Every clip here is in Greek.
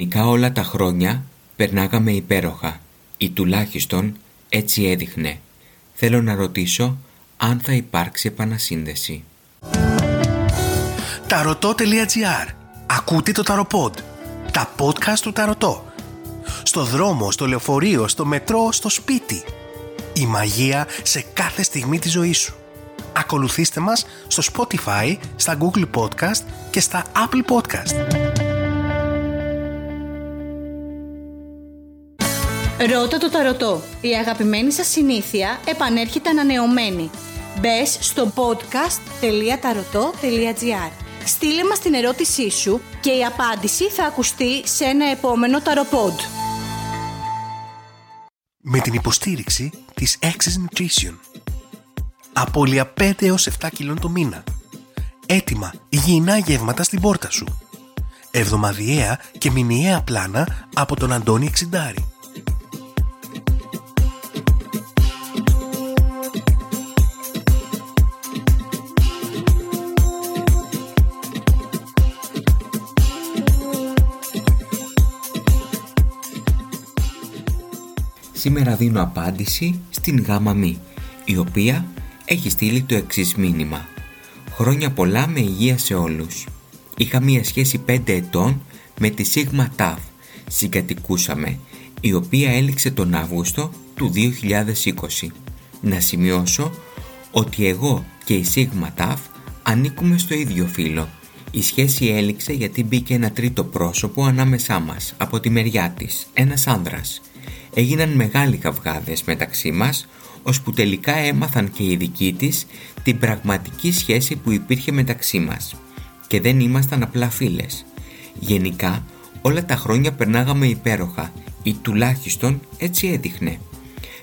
Νικά όλα τα χρόνια περνάγαμε υπέροχα ή τουλάχιστον έτσι έδειχνε. Θέλω να ρωτήσω αν θα υπάρξει επανασύνδεση. Ταρωτό.gr Ακούτε το Ταροποντ. Τα podcast του Ταρωτό. Στο δρόμο, στο λεωφορείο, στο μετρό, στο σπίτι. Η μαγεία σε κάθε στιγμή της ζωής σου. Ακολουθήστε μας στο Spotify, στα Google Podcast και στα Apple Podcast. Ρώτα το ταρωτό. Η αγαπημένη σας συνήθεια επανέρχεται ανανεωμένη. Μπες στο podcast.tarotot.gr Στείλε μας την ερώτησή σου και η απάντηση θα ακουστεί σε ένα επόμενο ταροπόντ. Με την υποστήριξη της Access Nutrition. Απόλυα 5 έως 7 κιλών το μήνα. Έτοιμα υγιεινά γεύματα στην πόρτα σου. Εβδομαδιαία και μηνιαία πλάνα από τον Αντώνη Εξιντάρη. Σήμερα δίνω απάντηση στην γάμα μη, η οποία έχει στείλει το εξής μήνυμα. Χρόνια πολλά με υγεία σε όλους. Είχα μία σχέση 5 ετών με τη Σίγμα ΤΑΒ. Συγκατοικούσαμε, η οποία έληξε τον Αύγουστο του 2020. Να σημειώσω ότι εγώ και η Σίγμα ΤΑΒ ανήκουμε στο ίδιο φύλλο. Η σχέση έληξε γιατί μπήκε ένα τρίτο πρόσωπο ανάμεσά μας, από τη μεριά της, ένας άνδρας έγιναν μεγάλοι καυγάδες μεταξύ μας, ώσπου τελικά έμαθαν και οι δικοί της την πραγματική σχέση που υπήρχε μεταξύ μας και δεν ήμασταν απλά φίλες. Γενικά όλα τα χρόνια περνάγαμε υπέροχα ή τουλάχιστον έτσι έδειχνε.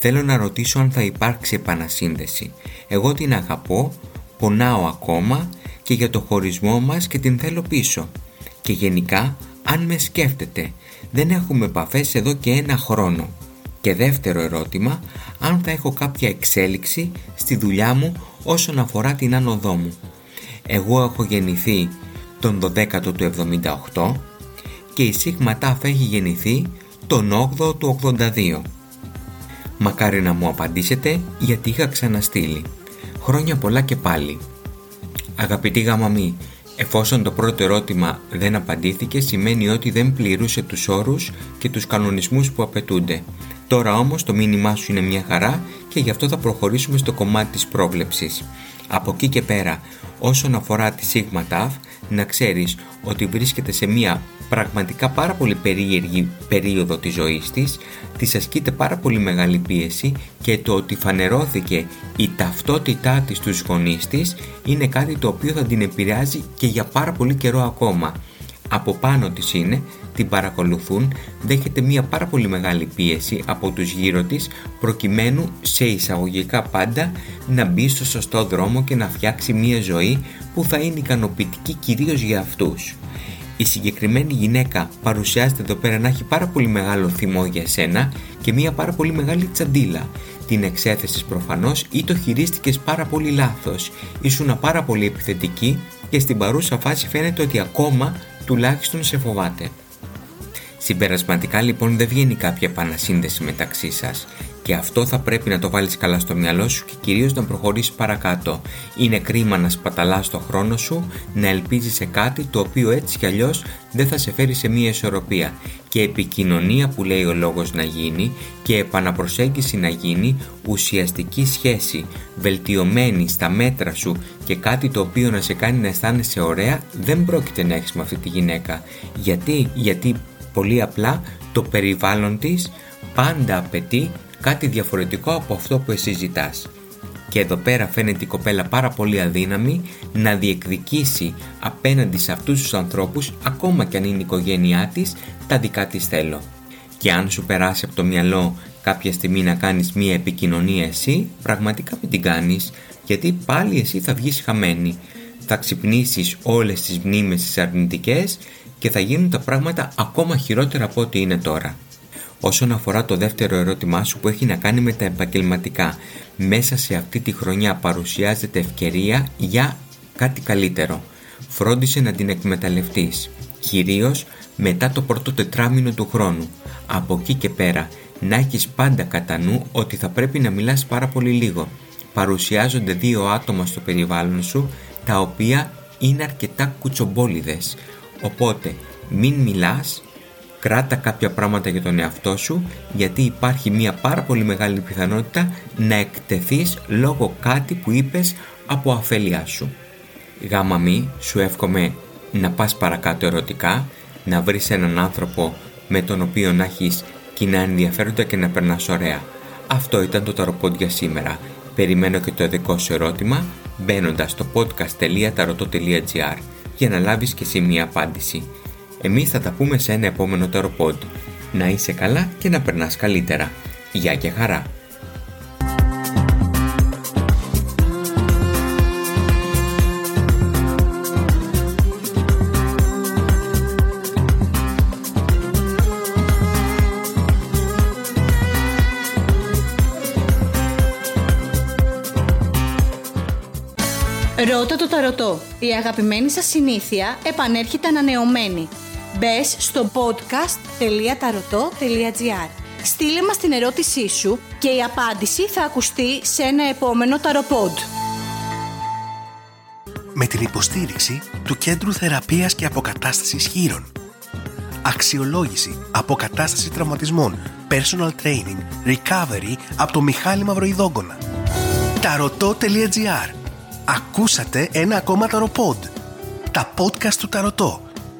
Θέλω να ρωτήσω αν θα υπάρξει επανασύνδεση. Εγώ την αγαπώ, πονάω ακόμα και για το χωρισμό μας και την θέλω πίσω. Και γενικά αν με σκέφτεται δεν έχουμε επαφές εδώ και ένα χρόνο. Και δεύτερο ερώτημα, αν θα έχω κάποια εξέλιξη στη δουλειά μου όσον αφορά την άνοδό μου. Εγώ έχω γεννηθεί τον 12ο του 78 και η Σίγμα Τάφ έχει γεννηθεί τον 8ο του 82. Μακάρι να μου απαντήσετε γιατί είχα ξαναστείλει. Χρόνια πολλά και πάλι. Αγαπητή γαμαμή, Εφόσον το πρώτο ερώτημα δεν απαντήθηκε σημαίνει ότι δεν πληρούσε τους όρους και τους κανονισμούς που απαιτούνται. Τώρα όμως το μήνυμά σου είναι μια χαρά και γι' αυτό θα προχωρήσουμε στο κομμάτι της πρόβλεψης. Από εκεί και πέρα, όσον αφορά τη Sigma TAF, να ξέρεις ότι βρίσκεται σε μια πραγματικά πάρα πολύ περίεργη περίοδο της ζωής της, της ασκείται πάρα πολύ μεγάλη πίεση και το ότι φανερώθηκε η ταυτότητά της στους γονείς της είναι κάτι το οποίο θα την επηρεάζει και για πάρα πολύ καιρό ακόμα. Από πάνω της είναι, την παρακολουθούν, δέχεται μια πάρα πολύ μεγάλη πίεση από τους γύρω της προκειμένου σε εισαγωγικά πάντα να μπει στο σωστό δρόμο και να φτιάξει μια ζωή που θα είναι ικανοποιητική κυρίως για αυτούς η συγκεκριμένη γυναίκα παρουσιάζεται εδώ πέρα να έχει πάρα πολύ μεγάλο θυμό για σένα και μια πάρα πολύ μεγάλη τσαντίλα. Την εξέθεσες προφανώς ή το χειρίστηκες πάρα πολύ λάθος. Ήσουν πάρα πολύ επιθετική και στην παρούσα φάση φαίνεται ότι ακόμα τουλάχιστον σε φοβάται. Συμπερασματικά λοιπόν δεν βγαίνει κάποια επανασύνδεση μεταξύ σας και αυτό θα πρέπει να το βάλεις καλά στο μυαλό σου και κυρίως να προχωρήσεις παρακάτω. Είναι κρίμα να σπαταλάς το χρόνο σου, να ελπίζεις σε κάτι το οποίο έτσι κι αλλιώς δεν θα σε φέρει σε μία ισορροπία. Και επικοινωνία που λέει ο λόγος να γίνει και επαναπροσέγγιση να γίνει, ουσιαστική σχέση, βελτιωμένη στα μέτρα σου και κάτι το οποίο να σε κάνει να αισθάνεσαι ωραία, δεν πρόκειται να έχεις με αυτή τη γυναίκα. Γιατί, γιατί πολύ απλά το περιβάλλον της πάντα απαιτεί κάτι διαφορετικό από αυτό που εσύ ζητάς. Και εδώ πέρα φαίνεται η κοπέλα πάρα πολύ αδύναμη να διεκδικήσει απέναντι σε αυτούς τους ανθρώπους ακόμα και αν είναι η οικογένειά της τα δικά της θέλω. Και αν σου περάσει από το μυαλό κάποια στιγμή να κάνεις μία επικοινωνία εσύ, πραγματικά μην την κάνεις, γιατί πάλι εσύ θα βγεις χαμένη. Θα ξυπνήσεις όλες τις μνήμες τις αρνητικές και θα γίνουν τα πράγματα ακόμα χειρότερα από ό,τι είναι τώρα. Όσον αφορά το δεύτερο ερώτημά σου που έχει να κάνει με τα επαγγελματικά, μέσα σε αυτή τη χρονιά παρουσιάζεται ευκαιρία για κάτι καλύτερο. Φρόντισε να την εκμεταλλευτείς. Κυρίως μετά το πρώτο τετράμινο του χρόνου. Από εκεί και πέρα να έχεις πάντα κατά νου ότι θα πρέπει να μιλάς πάρα πολύ λίγο. Παρουσιάζονται δύο άτομα στο περιβάλλον σου τα οποία είναι αρκετά κουτσομπόλιδες. Οπότε μην μιλάς, κράτα κάποια πράγματα για τον εαυτό σου γιατί υπάρχει μια πάρα πολύ μεγάλη πιθανότητα να εκτεθείς λόγω κάτι που είπες από αφέλειά σου. Γάμα μη, σου εύχομαι να πας παρακάτω ερωτικά, να βρεις έναν άνθρωπο με τον οποίο να έχεις κοινά ενδιαφέροντα και να περνάς ωραία. Αυτό ήταν το ταροπόντ για σήμερα. Περιμένω και το δικό σου ερώτημα μπαίνοντας στο podcast.tarotot.gr για να λάβεις και εσύ μία απάντηση. Εμείς θα τα πούμε σε ένα επόμενο ταροπόντ. Να είσαι καλά και να περνάς καλύτερα. Γεια και χαρά! Ρώτα το ταρωτό. Η αγαπημένη σας συνήθεια επανέρχεται ανανεωμένη. Μπες στο podcast.tarotot.gr Στείλε μας την ερώτησή σου και η απάντηση θα ακουστεί σε ένα επόμενο ταροπόντ. Με την υποστήριξη του Κέντρου Θεραπείας και Αποκατάστασης Χείρων. Αξιολόγηση, αποκατάσταση τραυματισμών, personal training, recovery από το Μιχάλη Μαυροϊδόγκονα. Ταρωτό.gr Ακούσατε ένα ακόμα ταροπόντ. Τα podcast του Ταρωτό.